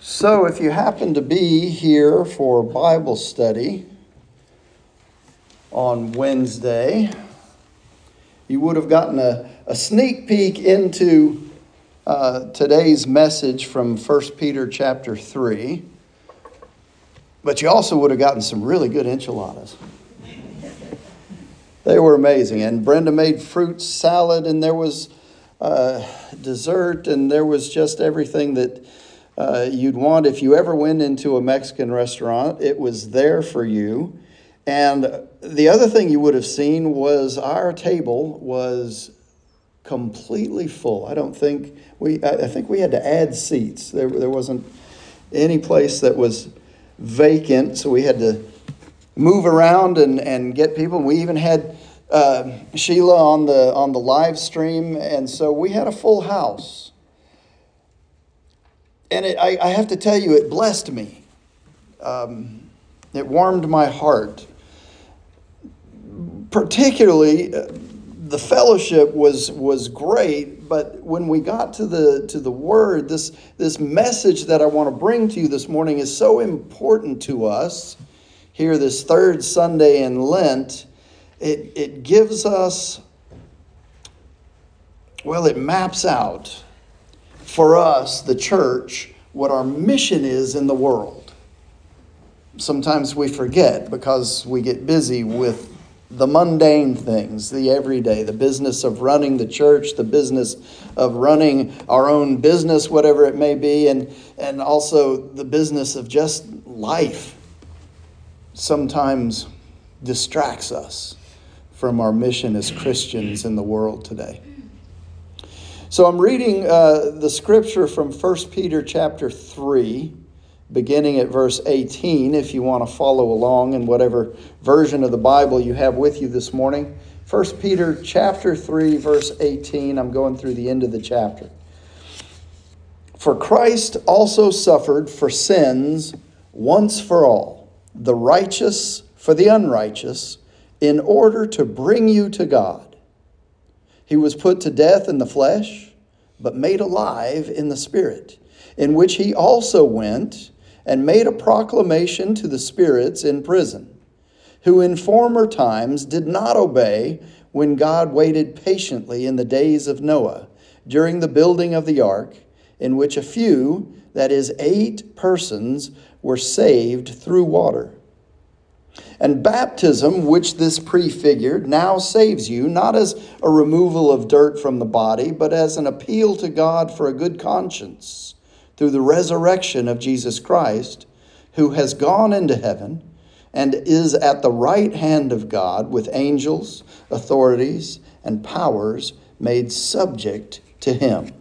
So, if you happen to be here for Bible study on Wednesday, you would have gotten a, a sneak peek into uh, today's message from 1 Peter chapter 3. But you also would have gotten some really good enchiladas. They were amazing. And Brenda made fruit salad, and there was uh, dessert, and there was just everything that uh, you'd want if you ever went into a Mexican restaurant. It was there for you. And the other thing you would have seen was our table was completely full. I don't think we, I think we had to add seats. There, there wasn't any place that was vacant, so we had to move around and, and get people. We even had uh, Sheila on the on the live stream, and so we had a full house. And it, I, I, have to tell you, it blessed me. Um, it warmed my heart. Particularly, uh, the fellowship was was great, but when we got to the to the word, this this message that I want to bring to you this morning is so important to us. Here, this third Sunday in Lent, it it gives us. Well, it maps out for us, the church, what our mission is in the world. Sometimes we forget because we get busy with the mundane things, the everyday, the business of running the church, the business of running our own business, whatever it may be, and, and also the business of just life sometimes distracts us from our mission as Christians in the world today. So I'm reading uh, the scripture from 1 Peter chapter 3 beginning at verse 18, if you want to follow along in whatever version of the Bible you have with you this morning. 1 Peter chapter 3, verse 18. I'm going through the end of the chapter. For Christ also suffered for sins once for all, the righteous for the unrighteous, in order to bring you to God. He was put to death in the flesh, but made alive in the spirit, in which he also went and made a proclamation to the spirits in prison, who in former times did not obey when God waited patiently in the days of Noah during the building of the ark, in which a few, that is, eight persons, were saved through water. And baptism, which this prefigured, now saves you, not as a removal of dirt from the body, but as an appeal to God for a good conscience through the resurrection of Jesus Christ, who has gone into heaven and is at the right hand of God with angels, authorities, and powers made subject to him.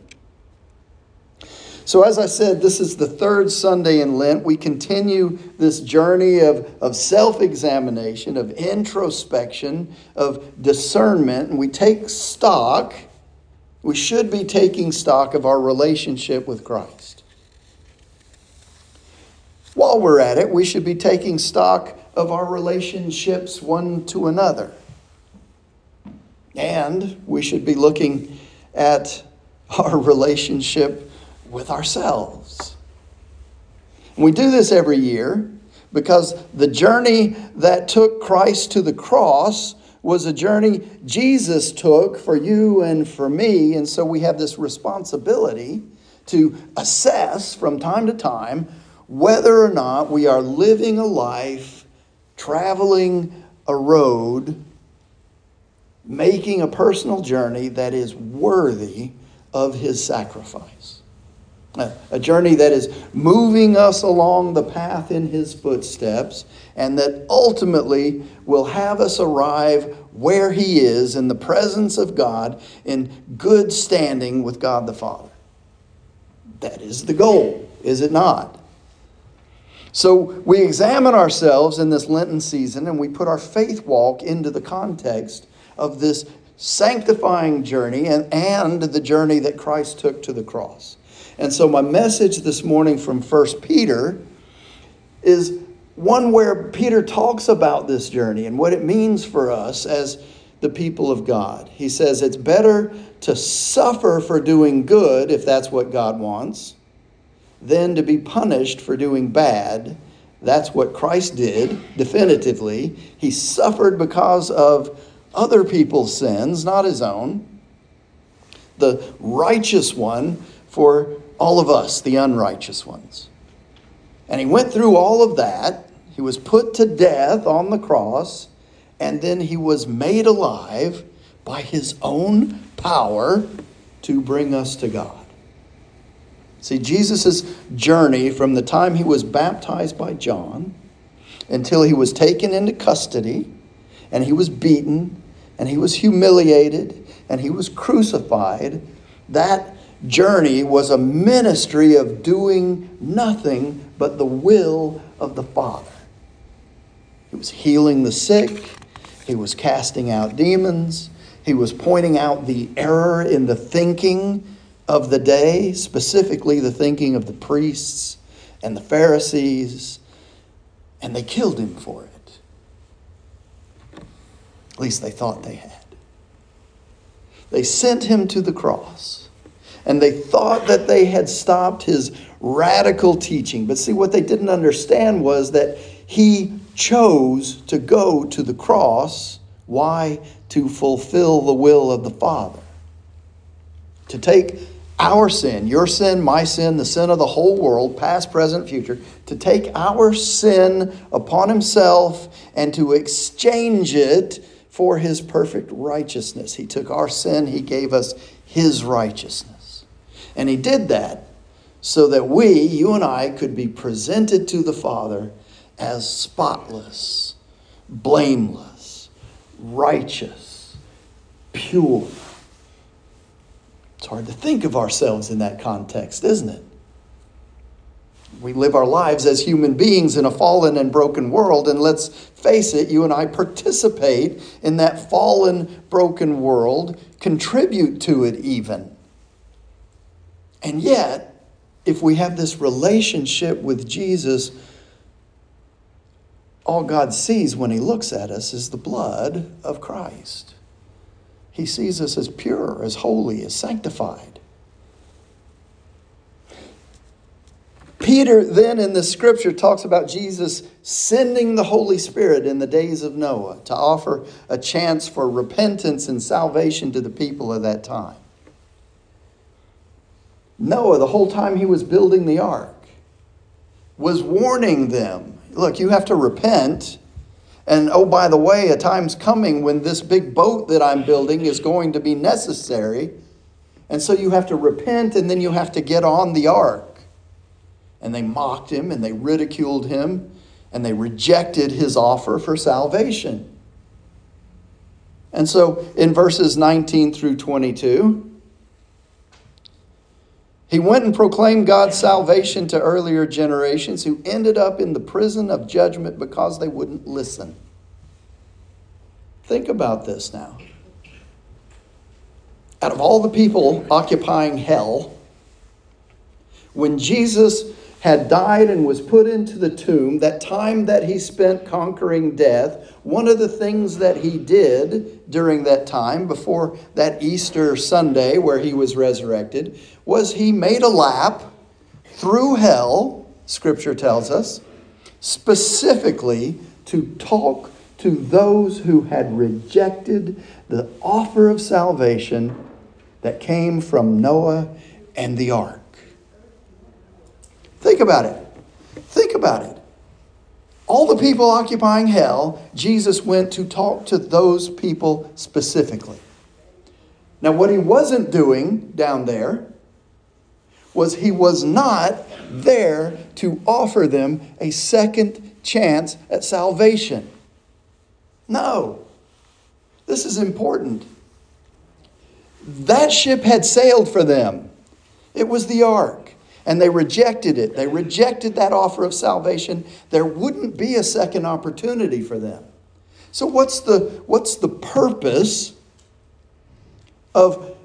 So, as I said, this is the third Sunday in Lent. We continue this journey of, of self examination, of introspection, of discernment, and we take stock. We should be taking stock of our relationship with Christ while we're at it, we should be taking stock of our relationships one to another. And we should be looking at our relationship with ourselves. We do this every year because the journey that took Christ to the cross was a journey Jesus took for you and for me. And so we have this responsibility to assess from time to time whether or not we are living a life, traveling a road, making a personal journey that is worthy of his sacrifice. A journey that is moving us along the path in his footsteps and that ultimately will have us arrive where he is in the presence of God in good standing with God the Father. That is the goal, is it not? So we examine ourselves in this Lenten season and we put our faith walk into the context of this sanctifying journey and, and the journey that Christ took to the cross. And so my message this morning from 1 Peter is one where Peter talks about this journey and what it means for us as the people of God. He says it's better to suffer for doing good if that's what God wants than to be punished for doing bad. That's what Christ did, definitively. He suffered because of other people's sins, not his own. The righteous one for all of us, the unrighteous ones. And he went through all of that. He was put to death on the cross, and then he was made alive by his own power to bring us to God. See, Jesus' journey from the time he was baptized by John until he was taken into custody and he was beaten and he was humiliated and he was crucified, that journey was a ministry of doing nothing but the will of the Father. He was healing the sick, he was casting out demons, he was pointing out the error in the thinking of the day, specifically the thinking of the priests and the Pharisees, and they killed him for it. At least they thought they had. They sent him to the cross, and they thought that they had stopped his radical teaching. But see, what they didn't understand was that he chose to go to the cross. Why? To fulfill the will of the Father. To take our sin, your sin, my sin, the sin of the whole world, past, present, future, to take our sin upon himself and to exchange it for his perfect righteousness. He took our sin, he gave us his righteousness. And he did that so that we, you and I, could be presented to the Father as spotless, blameless, righteous, pure it's hard to think of ourselves in that context, isn't it? We live our lives as human beings in a fallen and broken world, and let's face it, you and I participate in that fallen, broken world, contribute to it even. And yet, if we have this relationship with Jesus, all God sees when He looks at us is the blood of Christ. He sees us as pure, as holy, as sanctified. Peter then in the scripture talks about Jesus sending the Holy Spirit in the days of Noah to offer a chance for repentance and salvation to the people of that time. Noah, the whole time he was building the ark, was warning them look, you have to repent and oh, by the way, a time's coming when this big boat that I'm building is going to be necessary. And so you have to repent and then you have to get on the ark. And they mocked him and they ridiculed him and they rejected his offer for salvation. And so in verses 19 through 22, he went and proclaimed God's salvation to earlier generations who ended up in the prison of judgment because they wouldn't listen. Think about this now. Out of all the people occupying hell, when Jesus had died and was put into the tomb, that time that he spent conquering death, one of the things that he did during that time, before that Easter Sunday where he was resurrected, was he made a lap through hell, scripture tells us, specifically to talk to those who had rejected the offer of salvation that came from Noah and the ark. Think about it. Think about it. All the people occupying hell, Jesus went to talk to those people specifically. Now, what he wasn't doing down there was he was not there to offer them a second chance at salvation. No. This is important. That ship had sailed for them. It was the ark and they rejected it. They rejected that offer of salvation. There wouldn't be a second opportunity for them. So what's the what's the purpose of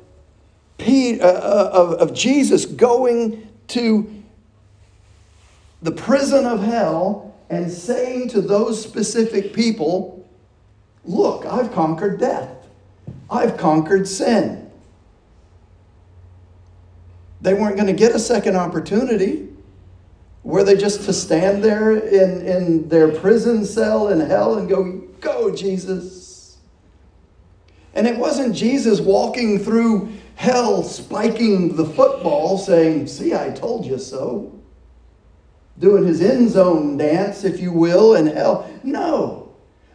uh, uh, of, of Jesus going to the prison of hell and saying to those specific people, Look, I've conquered death. I've conquered sin. They weren't going to get a second opportunity. Were they just to stand there in, in their prison cell in hell and go, Go, Jesus? And it wasn't Jesus walking through hell spiking the football saying, See, I told you so. Doing his end zone dance, if you will, in hell. No.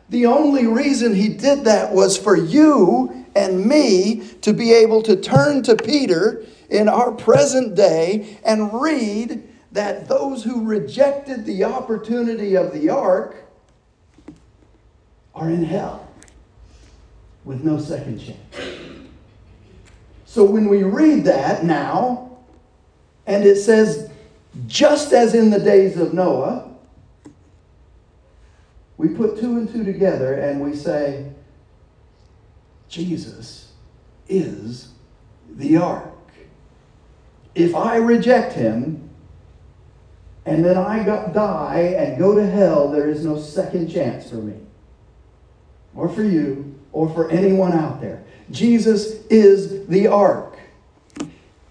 The only reason he did that was for you and me to be able to turn to Peter in our present day and read that those who rejected the opportunity of the ark are in hell with no second chance. So when we read that now, and it says, just as in the days of Noah, we put two and two together and we say, Jesus is the ark. If I reject him and then I die and go to hell, there is no second chance for me, or for you, or for anyone out there. Jesus is the ark.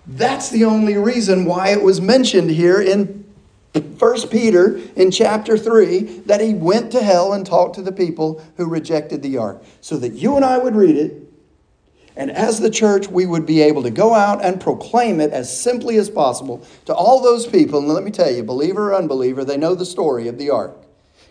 That's the only reason why it was mentioned here in 1 Peter in chapter 3 that he went to hell and talked to the people who rejected the ark. So that you and I would read it, and as the church, we would be able to go out and proclaim it as simply as possible to all those people. And let me tell you, believer or unbeliever, they know the story of the ark.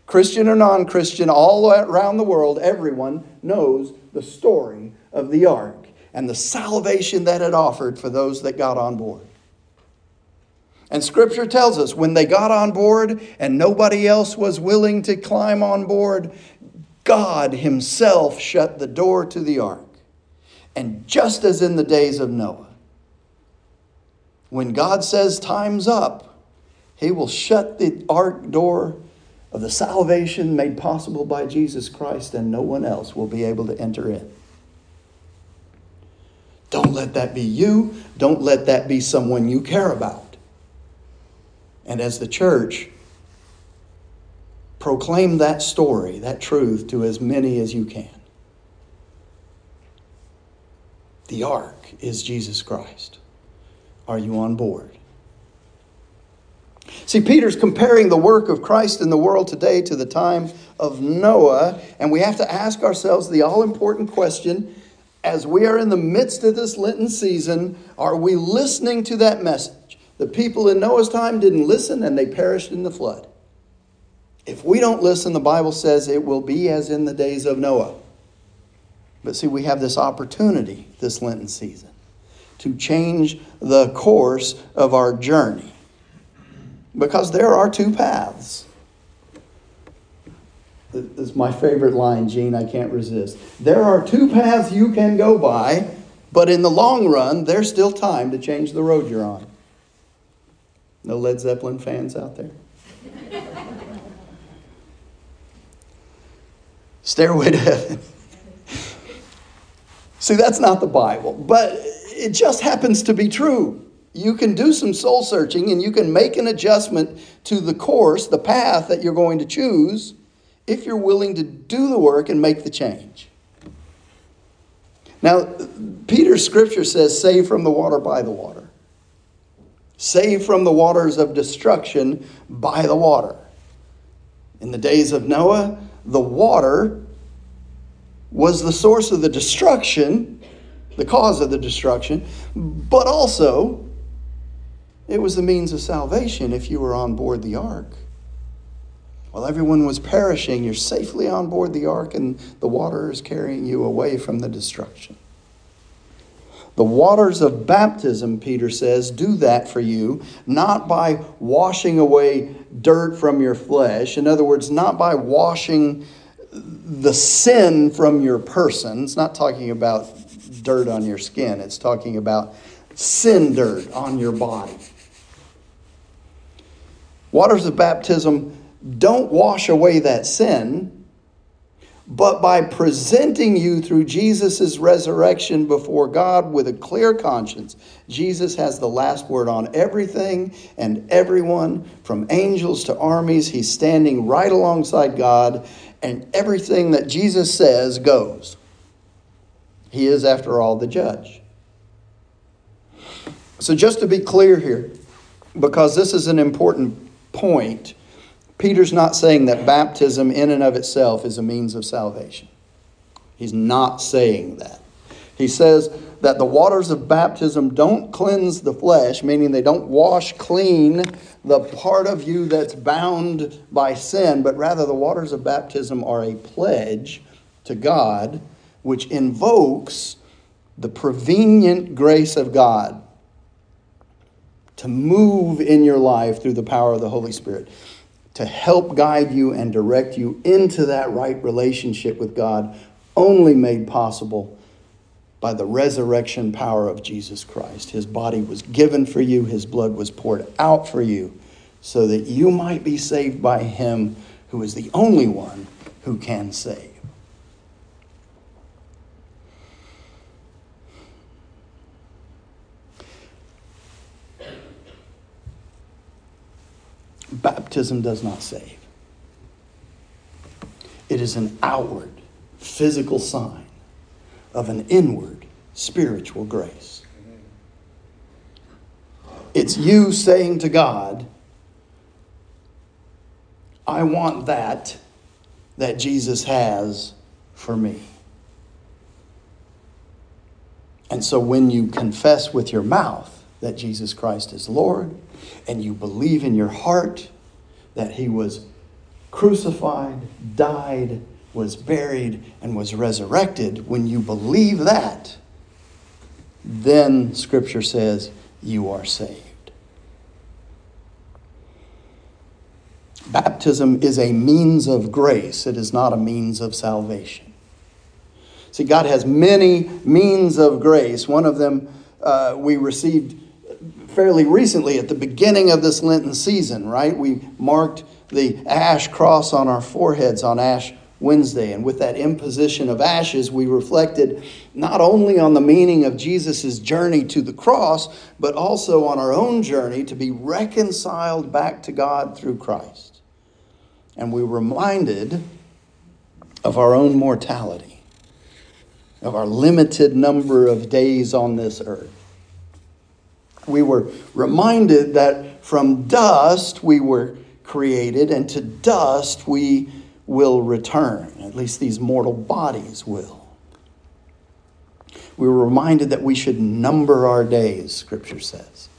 Christian or non Christian, all around the world, everyone knows the story of the ark and the salvation that it offered for those that got on board. And scripture tells us when they got on board and nobody else was willing to climb on board, God Himself shut the door to the ark. And just as in the days of Noah, when God says time's up, He will shut the ark door of the salvation made possible by Jesus Christ, and no one else will be able to enter in. Don't let that be you. Don't let that be someone you care about. And as the church, proclaim that story, that truth to as many as you can. The ark is Jesus Christ. Are you on board? See, Peter's comparing the work of Christ in the world today to the time of Noah, and we have to ask ourselves the all important question as we are in the midst of this Lenten season, are we listening to that message? The people in Noah's time didn't listen and they perished in the flood. If we don't listen, the Bible says it will be as in the days of Noah. But see, we have this opportunity this Lenten season to change the course of our journey. Because there are two paths. This is my favorite line, Gene, I can't resist. There are two paths you can go by, but in the long run, there's still time to change the road you're on. No Led Zeppelin fans out there? Stairway to Heaven. See, that's not the Bible, but it just happens to be true. You can do some soul searching and you can make an adjustment to the course, the path that you're going to choose if you're willing to do the work and make the change. Now, Peter's scripture says, save from the water by the water. Save from the waters of destruction by the water. In the days of Noah, the water was the source of the destruction, the cause of the destruction, but also it was the means of salvation if you were on board the ark. While everyone was perishing, you're safely on board the ark, and the water is carrying you away from the destruction. The waters of baptism, Peter says, do that for you, not by washing away dirt from your flesh. In other words, not by washing the sin from your person. It's not talking about dirt on your skin, it's talking about sin dirt on your body. Waters of baptism don't wash away that sin, but by presenting you through Jesus' resurrection before God with a clear conscience, Jesus has the last word on everything and everyone, from angels to armies. He's standing right alongside God, and everything that Jesus says goes. He is, after all, the judge. So, just to be clear here, because this is an important point, Peter's not saying that baptism in and of itself is a means of salvation. He's not saying that. He says that the waters of baptism don't cleanse the flesh, meaning they don't wash clean the part of you that's bound by sin, but rather the waters of baptism are a pledge to God which invokes the prevenient grace of God to move in your life through the power of the Holy Spirit, to help guide you and direct you into that right relationship with God, only made possible by the resurrection power of Jesus Christ. His body was given for you, His blood was poured out for you, so that you might be saved by Him who is the only one who can save. Baptism does not save. It is an outward, physical sign of an inward, spiritual grace. It's you saying to God, I want that that Jesus has for me. And so when you confess with your mouth that Jesus Christ is Lord, and you believe in your heart that he was crucified, died, was buried, and was resurrected, when you believe that, then Scripture says you are saved. Baptism is a means of grace, it is not a means of salvation. See, God has many means of grace. One of them uh, we received fairly recently at the beginning of this Lenten season, right? We marked the ash cross on our foreheads on Ash Wednesday. And with that imposition of ashes, we reflected not only on the meaning of Jesus' journey to the cross, but also on our own journey to be reconciled back to God through Christ. And we were reminded of our own mortality, of our limited number of days on this earth we were reminded that from dust we were created, and to dust we will return. At least these mortal bodies will. We were reminded that we should number our days, Scripture says.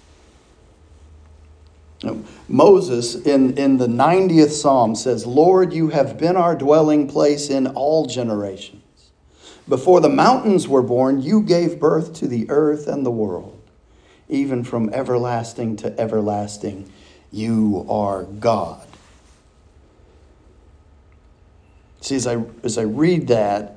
Moses in, in the 90th Psalm says, Lord, you have been our dwelling place in all generations. Before the mountains were born, you gave birth to the earth and the world even from everlasting to everlasting. You are God. See, as I, as I read that,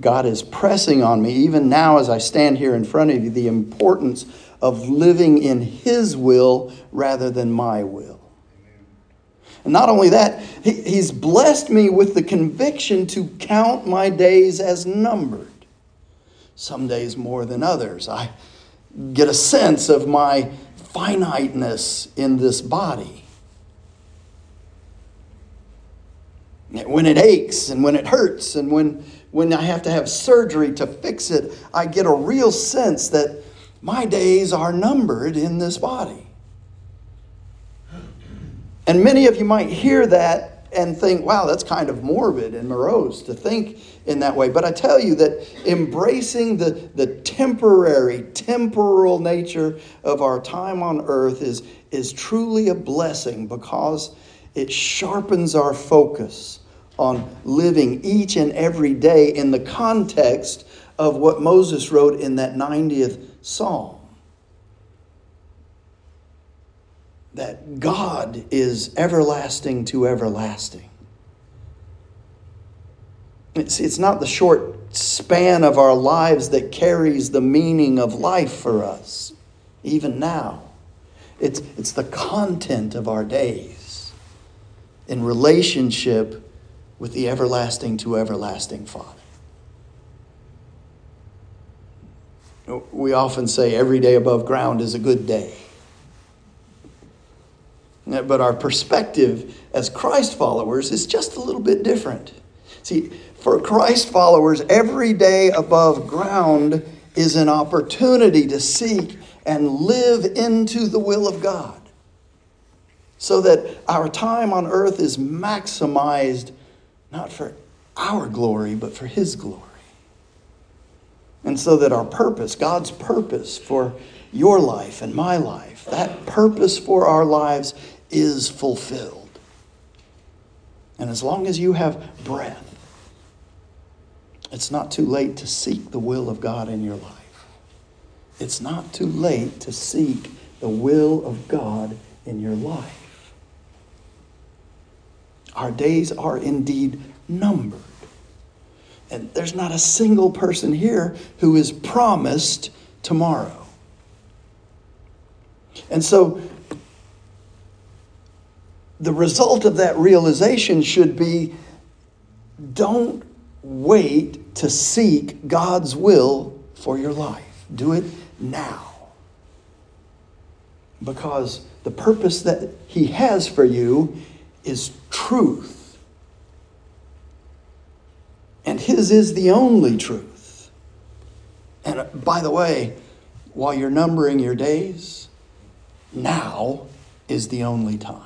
God is pressing on me, even now as I stand here in front of you, the importance of living in His will rather than my will. And not only that, he, He's blessed me with the conviction to count my days as numbered. Some days more than others. I, get a sense of my finiteness in this body. When it aches and when it hurts and when, when I have to have surgery to fix it, I get a real sense that my days are numbered in this body. And many of you might hear that and think, wow, that's kind of morbid and morose to think in that way. But I tell you that embracing the, the temporary, temporal nature of our time on earth is, is truly a blessing because it sharpens our focus on living each and every day in the context of what Moses wrote in that 90th Psalm. That God is everlasting to everlasting. It's, it's not the short span of our lives that carries the meaning of life for us, even now. It's, it's the content of our days in relationship with the everlasting to everlasting Father. We often say every day above ground is a good day. But our perspective as Christ followers is just a little bit different. See, for Christ followers, every day above ground is an opportunity to seek and live into the will of God. so that our time on earth is maximized not for our glory, but for His glory. And so that our purpose, God's purpose for your life and my life, that purpose for our lives is fulfilled. And as long as you have breath, it's not too late to seek the will of God in your life. It's not too late to seek the will of God in your life. Our days are indeed numbered. And there's not a single person here who is promised tomorrow. And so the result of that realization should be don't wait to seek God's will for your life. Do it now. Because the purpose that He has for you is truth. And His is the only truth. And uh, by the way, while you're numbering your days, now is the only time.